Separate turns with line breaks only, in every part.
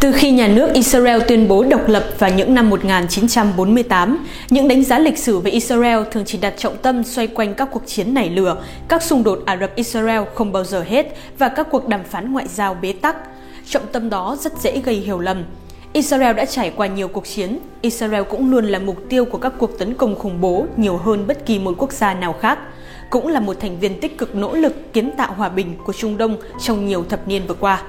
Từ khi nhà nước Israel tuyên bố độc lập vào những năm 1948, những đánh giá lịch sử về Israel thường chỉ đặt trọng tâm xoay quanh các cuộc chiến nảy lửa, các xung đột Ả Rập-Israel không bao giờ hết và các cuộc đàm phán ngoại giao bế tắc. Trọng tâm đó rất dễ gây hiểu lầm. Israel đã trải qua nhiều cuộc chiến, Israel cũng luôn là mục tiêu của các cuộc tấn công khủng bố nhiều hơn bất kỳ một quốc gia nào khác, cũng là một thành viên tích cực nỗ lực kiến tạo hòa bình của Trung Đông trong nhiều thập niên vừa qua.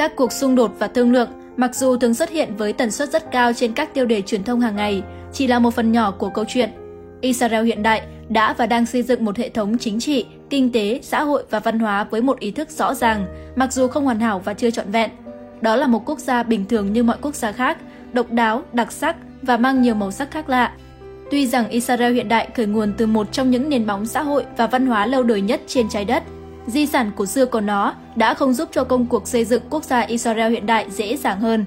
Các cuộc xung đột và thương lượng, mặc dù thường xuất hiện với tần suất rất cao trên các tiêu đề truyền thông hàng ngày, chỉ là một phần nhỏ của câu chuyện. Israel hiện đại đã và đang xây dựng một hệ thống chính trị, kinh tế, xã hội và văn hóa với một ý thức rõ ràng, mặc dù không hoàn hảo và chưa trọn vẹn. Đó là một quốc gia bình thường như mọi quốc gia khác, độc đáo, đặc sắc và mang nhiều màu sắc khác lạ. Tuy rằng Israel hiện đại khởi nguồn từ một trong những nền móng xã hội và văn hóa lâu đời nhất trên trái đất, di sản cổ xưa của nó đã không giúp cho công cuộc xây dựng quốc gia Israel hiện đại dễ dàng hơn.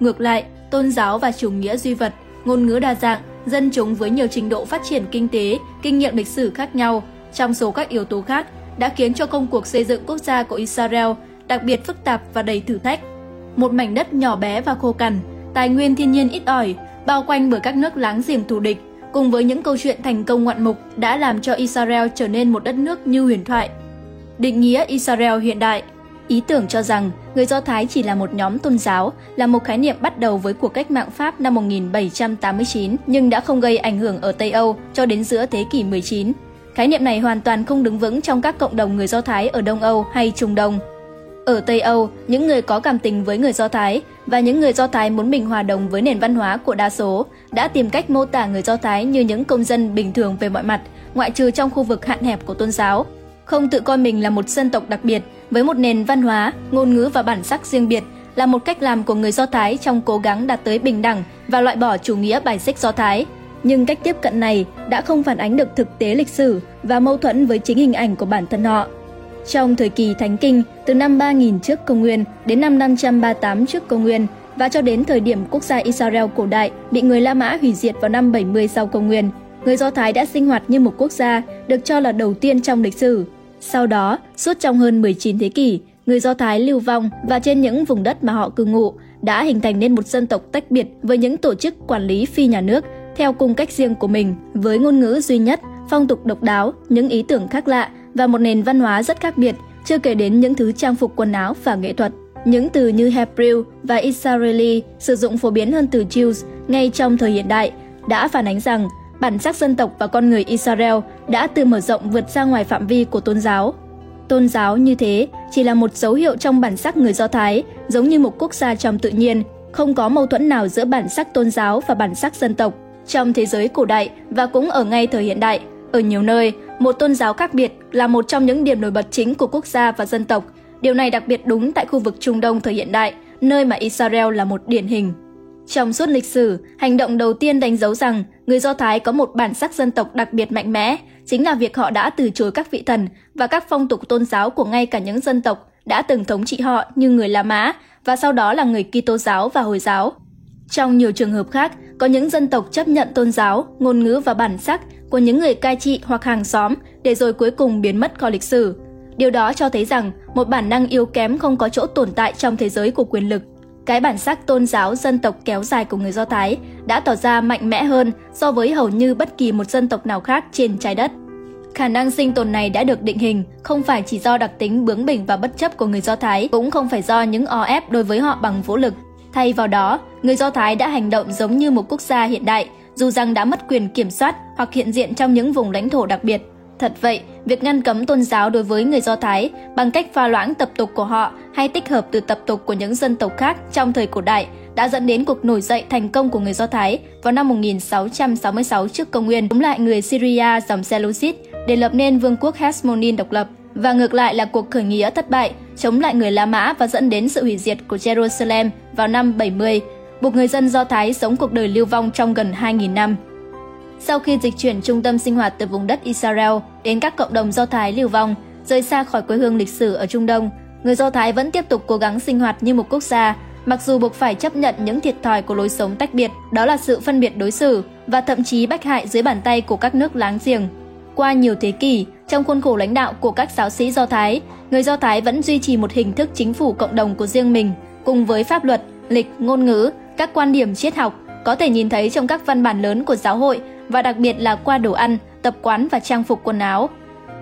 Ngược lại, tôn giáo và chủ nghĩa duy vật, ngôn ngữ đa dạng, dân chúng với nhiều trình độ phát triển kinh tế, kinh nghiệm lịch sử khác nhau, trong số các yếu tố khác đã khiến cho công cuộc xây dựng quốc gia của Israel đặc biệt phức tạp và đầy thử thách. Một mảnh đất nhỏ bé và khô cằn, tài nguyên thiên nhiên ít ỏi, bao quanh bởi các nước láng giềng thù địch, cùng với những câu chuyện thành công ngoạn mục đã làm cho Israel trở nên một đất nước như huyền thoại. Định nghĩa Israel hiện đại Ý tưởng cho rằng người Do Thái chỉ là một nhóm tôn giáo, là một khái niệm bắt đầu với cuộc cách mạng Pháp năm 1789 nhưng đã không gây ảnh hưởng ở Tây Âu cho đến giữa thế kỷ 19. Khái niệm này hoàn toàn không đứng vững trong các cộng đồng người Do Thái ở Đông Âu hay Trung Đông. Ở Tây Âu, những người có cảm tình với người Do Thái và những người Do Thái muốn mình hòa đồng với nền văn hóa của đa số đã tìm cách mô tả người Do Thái như những công dân bình thường về mọi mặt, ngoại trừ trong khu vực hạn hẹp của tôn giáo. Không tự coi mình là một dân tộc đặc biệt với một nền văn hóa, ngôn ngữ và bản sắc riêng biệt là một cách làm của người Do Thái trong cố gắng đạt tới bình đẳng và loại bỏ chủ nghĩa bài xích Do Thái. Nhưng cách tiếp cận này đã không phản ánh được thực tế lịch sử và mâu thuẫn với chính hình ảnh của bản thân họ. Trong thời kỳ Thánh Kinh, từ năm 3000 trước công nguyên đến năm 538 trước công nguyên và cho đến thời điểm quốc gia Israel cổ đại bị người La Mã hủy diệt vào năm 70 sau công nguyên, người Do Thái đã sinh hoạt như một quốc gia được cho là đầu tiên trong lịch sử sau đó, suốt trong hơn 19 thế kỷ, người Do Thái lưu vong và trên những vùng đất mà họ cư ngụ đã hình thành nên một dân tộc tách biệt với những tổ chức quản lý phi nhà nước theo cung cách riêng của mình, với ngôn ngữ duy nhất, phong tục độc đáo, những ý tưởng khác lạ và một nền văn hóa rất khác biệt, chưa kể đến những thứ trang phục quần áo và nghệ thuật. Những từ như Hebrew và Israeli sử dụng phổ biến hơn từ Jews ngay trong thời hiện đại đã phản ánh rằng bản sắc dân tộc và con người Israel đã từ mở rộng vượt ra ngoài phạm vi của tôn giáo. Tôn giáo như thế chỉ là một dấu hiệu trong bản sắc người Do Thái, giống như một quốc gia trong tự nhiên, không có mâu thuẫn nào giữa bản sắc tôn giáo và bản sắc dân tộc. Trong thế giới cổ đại và cũng ở ngay thời hiện đại, ở nhiều nơi, một tôn giáo khác biệt là một trong những điểm nổi bật chính của quốc gia và dân tộc. Điều này đặc biệt đúng tại khu vực Trung Đông thời hiện đại, nơi mà Israel là một điển hình. Trong suốt lịch sử, hành động đầu tiên đánh dấu rằng người Do Thái có một bản sắc dân tộc đặc biệt mạnh mẽ, chính là việc họ đã từ chối các vị thần và các phong tục tôn giáo của ngay cả những dân tộc đã từng thống trị họ như người La Mã và sau đó là người Kitô giáo và Hồi giáo. Trong nhiều trường hợp khác, có những dân tộc chấp nhận tôn giáo, ngôn ngữ và bản sắc của những người cai trị hoặc hàng xóm để rồi cuối cùng biến mất khỏi lịch sử. Điều đó cho thấy rằng một bản năng yếu kém không có chỗ tồn tại trong thế giới của quyền lực cái bản sắc tôn giáo dân tộc kéo dài của người Do Thái đã tỏ ra mạnh mẽ hơn so với hầu như bất kỳ một dân tộc nào khác trên trái đất. Khả năng sinh tồn này đã được định hình không phải chỉ do đặc tính bướng bỉnh và bất chấp của người Do Thái, cũng không phải do những o ép đối với họ bằng vũ lực. Thay vào đó, người Do Thái đã hành động giống như một quốc gia hiện đại, dù rằng đã mất quyền kiểm soát hoặc hiện diện trong những vùng lãnh thổ đặc biệt. Thật vậy, việc ngăn cấm tôn giáo đối với người Do Thái bằng cách pha loãng tập tục của họ hay tích hợp từ tập tục của những dân tộc khác trong thời cổ đại đã dẫn đến cuộc nổi dậy thành công của người Do Thái vào năm 1666 trước công nguyên chống lại người Syria dòng Seleucid để lập nên vương quốc Hasmonean độc lập và ngược lại là cuộc khởi nghĩa thất bại chống lại người La Mã và dẫn đến sự hủy diệt của Jerusalem vào năm 70, buộc người dân Do Thái sống cuộc đời lưu vong trong gần 2.000 năm. Sau khi dịch chuyển trung tâm sinh hoạt từ vùng đất Israel đến các cộng đồng Do Thái lưu vong, rời xa khỏi quê hương lịch sử ở Trung Đông, người Do Thái vẫn tiếp tục cố gắng sinh hoạt như một quốc gia, mặc dù buộc phải chấp nhận những thiệt thòi của lối sống tách biệt, đó là sự phân biệt đối xử và thậm chí bách hại dưới bàn tay của các nước láng giềng. qua nhiều thế kỷ, trong khuôn khổ lãnh đạo của các giáo sĩ Do Thái, người Do Thái vẫn duy trì một hình thức chính phủ cộng đồng của riêng mình, cùng với pháp luật, lịch, ngôn ngữ, các quan điểm triết học có thể nhìn thấy trong các văn bản lớn của giáo hội và đặc biệt là qua đồ ăn, tập quán và trang phục quần áo.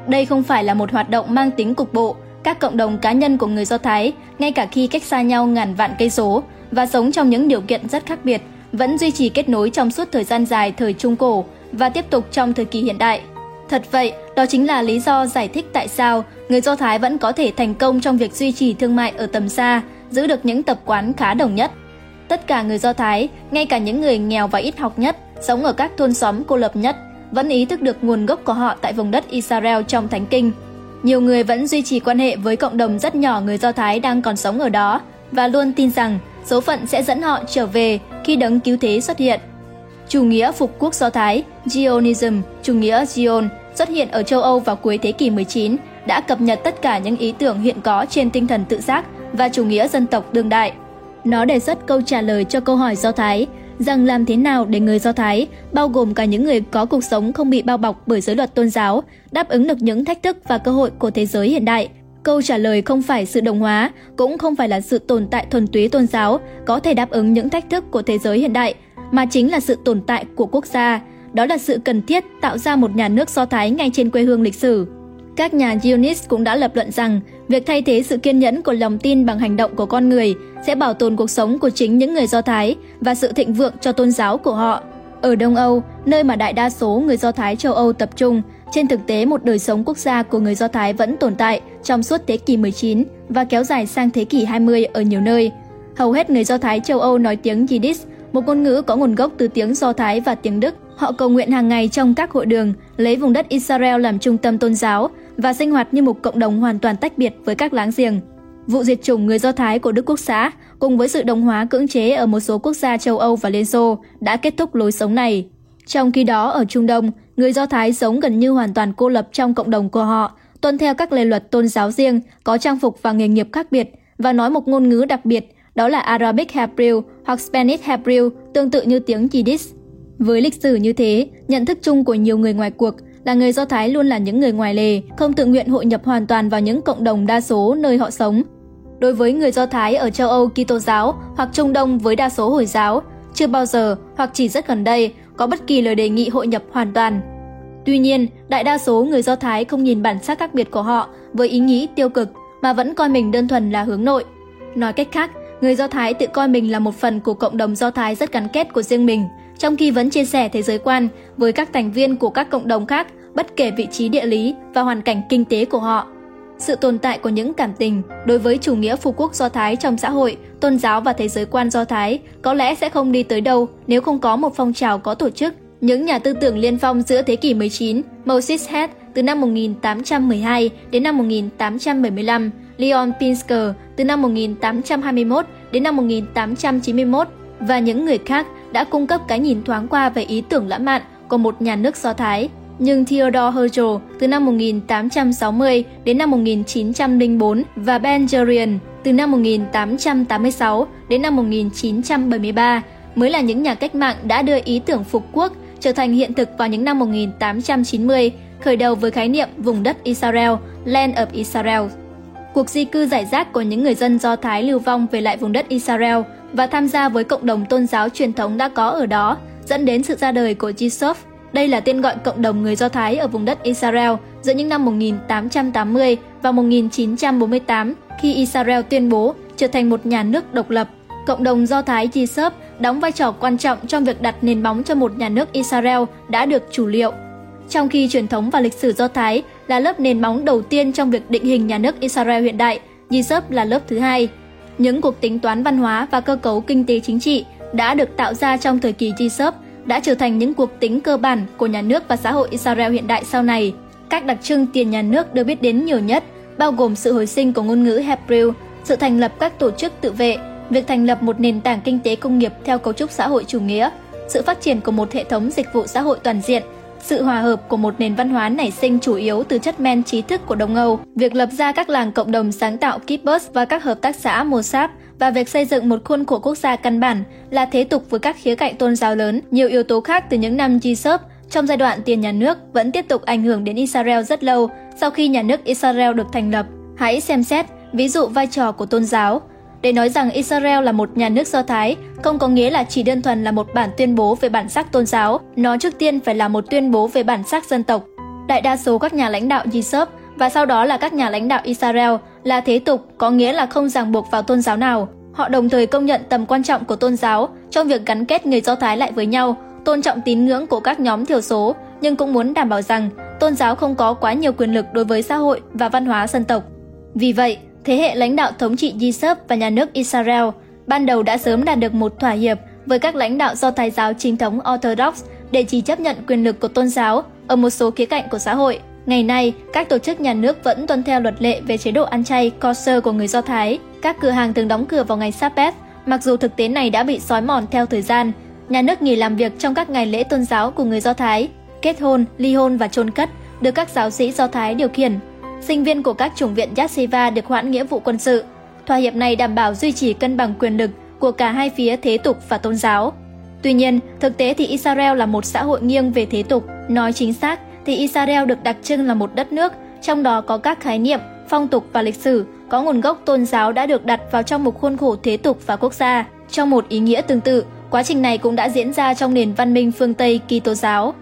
Đây không phải là một hoạt động mang tính cục bộ, các cộng đồng cá nhân của người Do Thái, ngay cả khi cách xa nhau ngàn vạn cây số và sống trong những điều kiện rất khác biệt, vẫn duy trì kết nối trong suốt thời gian dài thời Trung Cổ và tiếp tục trong thời kỳ hiện đại. Thật vậy, đó chính là lý do giải thích tại sao người Do Thái vẫn có thể thành công trong việc duy trì thương mại ở tầm xa, giữ được những tập quán khá đồng nhất. Tất cả người Do Thái, ngay cả những người nghèo và ít học nhất, sống ở các thôn xóm cô lập nhất, vẫn ý thức được nguồn gốc của họ tại vùng đất Israel trong Thánh Kinh. Nhiều người vẫn duy trì quan hệ với cộng đồng rất nhỏ người Do Thái đang còn sống ở đó và luôn tin rằng số phận sẽ dẫn họ trở về khi đấng cứu thế xuất hiện. Chủ nghĩa phục quốc Do Thái, Zionism, chủ nghĩa Zion, xuất hiện ở châu Âu vào cuối thế kỷ 19, đã cập nhật tất cả những ý tưởng hiện có trên tinh thần tự giác và chủ nghĩa dân tộc đương đại. Nó đề xuất câu trả lời cho câu hỏi Do Thái, rằng làm thế nào để người Do Thái, bao gồm cả những người có cuộc sống không bị bao bọc bởi giới luật tôn giáo, đáp ứng được những thách thức và cơ hội của thế giới hiện đại. Câu trả lời không phải sự đồng hóa, cũng không phải là sự tồn tại thuần túy tôn giáo có thể đáp ứng những thách thức của thế giới hiện đại, mà chính là sự tồn tại của quốc gia. Đó là sự cần thiết tạo ra một nhà nước Do Thái ngay trên quê hương lịch sử. Các nhà Zionist cũng đã lập luận rằng việc thay thế sự kiên nhẫn của lòng tin bằng hành động của con người sẽ bảo tồn cuộc sống của chính những người Do Thái và sự thịnh vượng cho tôn giáo của họ. Ở Đông Âu, nơi mà đại đa số người Do Thái châu Âu tập trung, trên thực tế một đời sống quốc gia của người Do Thái vẫn tồn tại trong suốt thế kỷ 19 và kéo dài sang thế kỷ 20 ở nhiều nơi. Hầu hết người Do Thái châu Âu nói tiếng Yiddish, một ngôn ngữ có nguồn gốc từ tiếng Do Thái và tiếng Đức. Họ cầu nguyện hàng ngày trong các hội đường, lấy vùng đất Israel làm trung tâm tôn giáo và sinh hoạt như một cộng đồng hoàn toàn tách biệt với các láng giềng. Vụ diệt chủng người Do Thái của Đức Quốc xã cùng với sự đồng hóa cưỡng chế ở một số quốc gia châu Âu và Liên Xô đã kết thúc lối sống này. Trong khi đó ở Trung Đông, người Do Thái sống gần như hoàn toàn cô lập trong cộng đồng của họ, tuân theo các lề luật tôn giáo riêng, có trang phục và nghề nghiệp khác biệt và nói một ngôn ngữ đặc biệt, đó là Arabic Hebrew hoặc Spanish Hebrew, tương tự như tiếng Yiddish. Với lịch sử như thế, nhận thức chung của nhiều người ngoài cuộc là người Do Thái luôn là những người ngoài lề, không tự nguyện hội nhập hoàn toàn vào những cộng đồng đa số nơi họ sống. Đối với người Do Thái ở châu Âu Kitô giáo hoặc Trung Đông với đa số Hồi giáo, chưa bao giờ hoặc chỉ rất gần đây có bất kỳ lời đề nghị hội nhập hoàn toàn. Tuy nhiên, đại đa số người Do Thái không nhìn bản sắc khác biệt của họ với ý nghĩ tiêu cực mà vẫn coi mình đơn thuần là hướng nội. Nói cách khác, người Do Thái tự coi mình là một phần của cộng đồng Do Thái rất gắn kết của riêng mình, trong khi vẫn chia sẻ thế giới quan với các thành viên của các cộng đồng khác bất kể vị trí địa lý và hoàn cảnh kinh tế của họ. Sự tồn tại của những cảm tình đối với chủ nghĩa phục quốc Do Thái trong xã hội, tôn giáo và thế giới quan Do Thái có lẽ sẽ không đi tới đâu nếu không có một phong trào có tổ chức. Những nhà tư tưởng liên phong giữa thế kỷ 19, Moses Head từ năm 1812 đến năm 1875, Leon Pinsker từ năm 1821 đến năm 1891 và những người khác đã cung cấp cái nhìn thoáng qua về ý tưởng lãng mạn của một nhà nước Do Thái. Nhưng Theodore Herzl từ năm 1860 đến năm 1904 và Ben Gurion từ năm 1886 đến năm 1973 mới là những nhà cách mạng đã đưa ý tưởng phục quốc trở thành hiện thực vào những năm 1890, khởi đầu với khái niệm vùng đất Israel, Land of Israel. Cuộc di cư giải rác của những người dân Do Thái lưu vong về lại vùng đất Israel và tham gia với cộng đồng tôn giáo truyền thống đã có ở đó, dẫn đến sự ra đời của Jesus. Đây là tên gọi cộng đồng người Do Thái ở vùng đất Israel giữa những năm 1880 và 1948 khi Israel tuyên bố trở thành một nhà nước độc lập. Cộng đồng Do Thái Jesus đóng vai trò quan trọng trong việc đặt nền móng cho một nhà nước Israel đã được chủ liệu. Trong khi truyền thống và lịch sử Do Thái là lớp nền móng đầu tiên trong việc định hình nhà nước Israel hiện đại, Jesus là lớp thứ hai. Những cuộc tính toán văn hóa và cơ cấu kinh tế chính trị đã được tạo ra trong thời kỳ Jesus đã trở thành những cuộc tính cơ bản của nhà nước và xã hội Israel hiện đại sau này. Các đặc trưng tiền nhà nước được biết đến nhiều nhất, bao gồm sự hồi sinh của ngôn ngữ Hebrew, sự thành lập các tổ chức tự vệ, việc thành lập một nền tảng kinh tế công nghiệp theo cấu trúc xã hội chủ nghĩa, sự phát triển của một hệ thống dịch vụ xã hội toàn diện, sự hòa hợp của một nền văn hóa nảy sinh chủ yếu từ chất men trí thức của Đông Âu, việc lập ra các làng cộng đồng sáng tạo kibbutz và các hợp tác xã Mossad và việc xây dựng một khuôn khổ quốc gia căn bản là thế tục với các khía cạnh tôn giáo lớn, nhiều yếu tố khác từ những năm Jesus trong giai đoạn tiền nhà nước vẫn tiếp tục ảnh hưởng đến Israel rất lâu sau khi nhà nước Israel được thành lập. Hãy xem xét ví dụ vai trò của tôn giáo. Để nói rằng Israel là một nhà nước Do Thái không có nghĩa là chỉ đơn thuần là một bản tuyên bố về bản sắc tôn giáo, nó trước tiên phải là một tuyên bố về bản sắc dân tộc. Đại đa số các nhà lãnh đạo Yisop và sau đó là các nhà lãnh đạo Israel là thế tục, có nghĩa là không ràng buộc vào tôn giáo nào. Họ đồng thời công nhận tầm quan trọng của tôn giáo trong việc gắn kết người Do Thái lại với nhau, tôn trọng tín ngưỡng của các nhóm thiểu số, nhưng cũng muốn đảm bảo rằng tôn giáo không có quá nhiều quyền lực đối với xã hội và văn hóa dân tộc. Vì vậy, thế hệ lãnh đạo thống trị Yisuf và nhà nước Israel ban đầu đã sớm đạt được một thỏa hiệp với các lãnh đạo do Thái giáo chính thống Orthodox để chỉ chấp nhận quyền lực của tôn giáo ở một số khía cạnh của xã hội. Ngày nay, các tổ chức nhà nước vẫn tuân theo luật lệ về chế độ ăn chay kosher của người Do Thái. Các cửa hàng thường đóng cửa vào ngày Sabbath, mặc dù thực tế này đã bị xói mòn theo thời gian. Nhà nước nghỉ làm việc trong các ngày lễ tôn giáo của người Do Thái. Kết hôn, ly hôn và chôn cất được các giáo sĩ Do Thái điều khiển. Sinh viên của các chủng viện Yashiva được hoãn nghĩa vụ quân sự. Thỏa hiệp này đảm bảo duy trì cân bằng quyền lực của cả hai phía thế tục và tôn giáo. Tuy nhiên, thực tế thì Israel là một xã hội nghiêng về thế tục. Nói chính xác thì Israel được đặc trưng là một đất nước, trong đó có các khái niệm, phong tục và lịch sử, có nguồn gốc tôn giáo đã được đặt vào trong một khuôn khổ thế tục và quốc gia. Trong một ý nghĩa tương tự, quá trình này cũng đã diễn ra trong nền văn minh phương Tây Kitô giáo.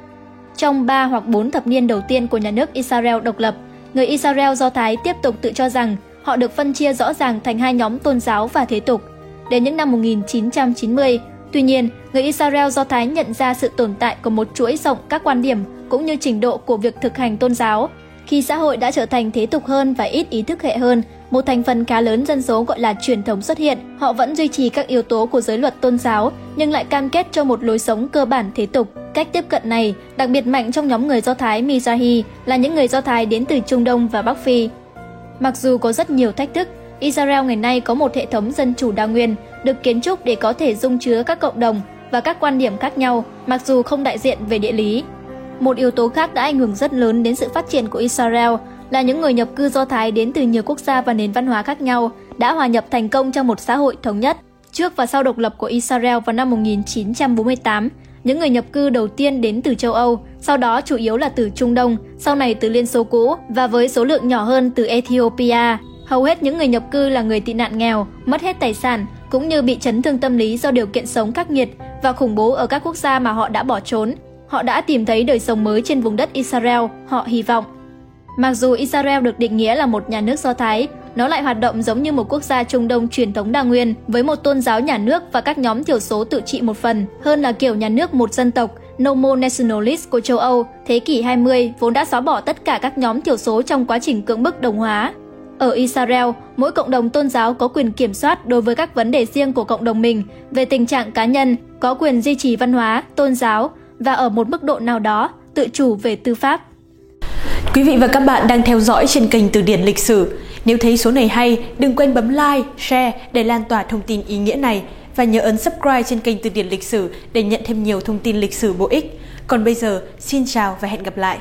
Trong 3 hoặc 4 thập niên đầu tiên của nhà nước Israel độc lập, người Israel Do Thái tiếp tục tự cho rằng họ được phân chia rõ ràng thành hai nhóm tôn giáo và thế tục. Đến những năm 1990, tuy nhiên, người Israel Do Thái nhận ra sự tồn tại của một chuỗi rộng các quan điểm cũng như trình độ của việc thực hành tôn giáo. Khi xã hội đã trở thành thế tục hơn và ít ý thức hệ hơn, một thành phần khá lớn dân số gọi là truyền thống xuất hiện. Họ vẫn duy trì các yếu tố của giới luật tôn giáo, nhưng lại cam kết cho một lối sống cơ bản thế tục. Cách tiếp cận này đặc biệt mạnh trong nhóm người Do Thái Mizrahi là những người Do Thái đến từ Trung Đông và Bắc Phi. Mặc dù có rất nhiều thách thức, Israel ngày nay có một hệ thống dân chủ đa nguyên, được kiến trúc để có thể dung chứa các cộng đồng và các quan điểm khác nhau, mặc dù không đại diện về địa lý. Một yếu tố khác đã ảnh hưởng rất lớn đến sự phát triển của Israel là những người nhập cư Do Thái đến từ nhiều quốc gia và nền văn hóa khác nhau đã hòa nhập thành công trong một xã hội thống nhất. Trước và sau độc lập của Israel vào năm 1948, những người nhập cư đầu tiên đến từ châu Âu, sau đó chủ yếu là từ Trung Đông, sau này từ Liên Xô cũ và với số lượng nhỏ hơn từ Ethiopia. Hầu hết những người nhập cư là người tị nạn nghèo, mất hết tài sản, cũng như bị chấn thương tâm lý do điều kiện sống khắc nghiệt và khủng bố ở các quốc gia mà họ đã bỏ trốn. Họ đã tìm thấy đời sống mới trên vùng đất Israel, họ hy vọng. Mặc dù Israel được định nghĩa là một nhà nước Do Thái, nó lại hoạt động giống như một quốc gia Trung Đông truyền thống đa nguyên, với một tôn giáo nhà nước và các nhóm thiểu số tự trị một phần, hơn là kiểu nhà nước một dân tộc, Nomo Nationalist của châu Âu, thế kỷ 20 vốn đã xóa bỏ tất cả các nhóm thiểu số trong quá trình cưỡng bức đồng hóa. Ở Israel, mỗi cộng đồng tôn giáo có quyền kiểm soát đối với các vấn đề riêng của cộng đồng mình về tình trạng cá nhân, có quyền duy trì văn hóa, tôn giáo và ở một mức độ nào đó tự chủ về tư pháp.
Quý vị và các bạn đang theo dõi trên kênh Từ điển lịch sử. Nếu thấy số này hay, đừng quên bấm like, share để lan tỏa thông tin ý nghĩa này và nhớ ấn subscribe trên kênh Từ điển lịch sử để nhận thêm nhiều thông tin lịch sử bổ ích. Còn bây giờ, xin chào và hẹn gặp lại.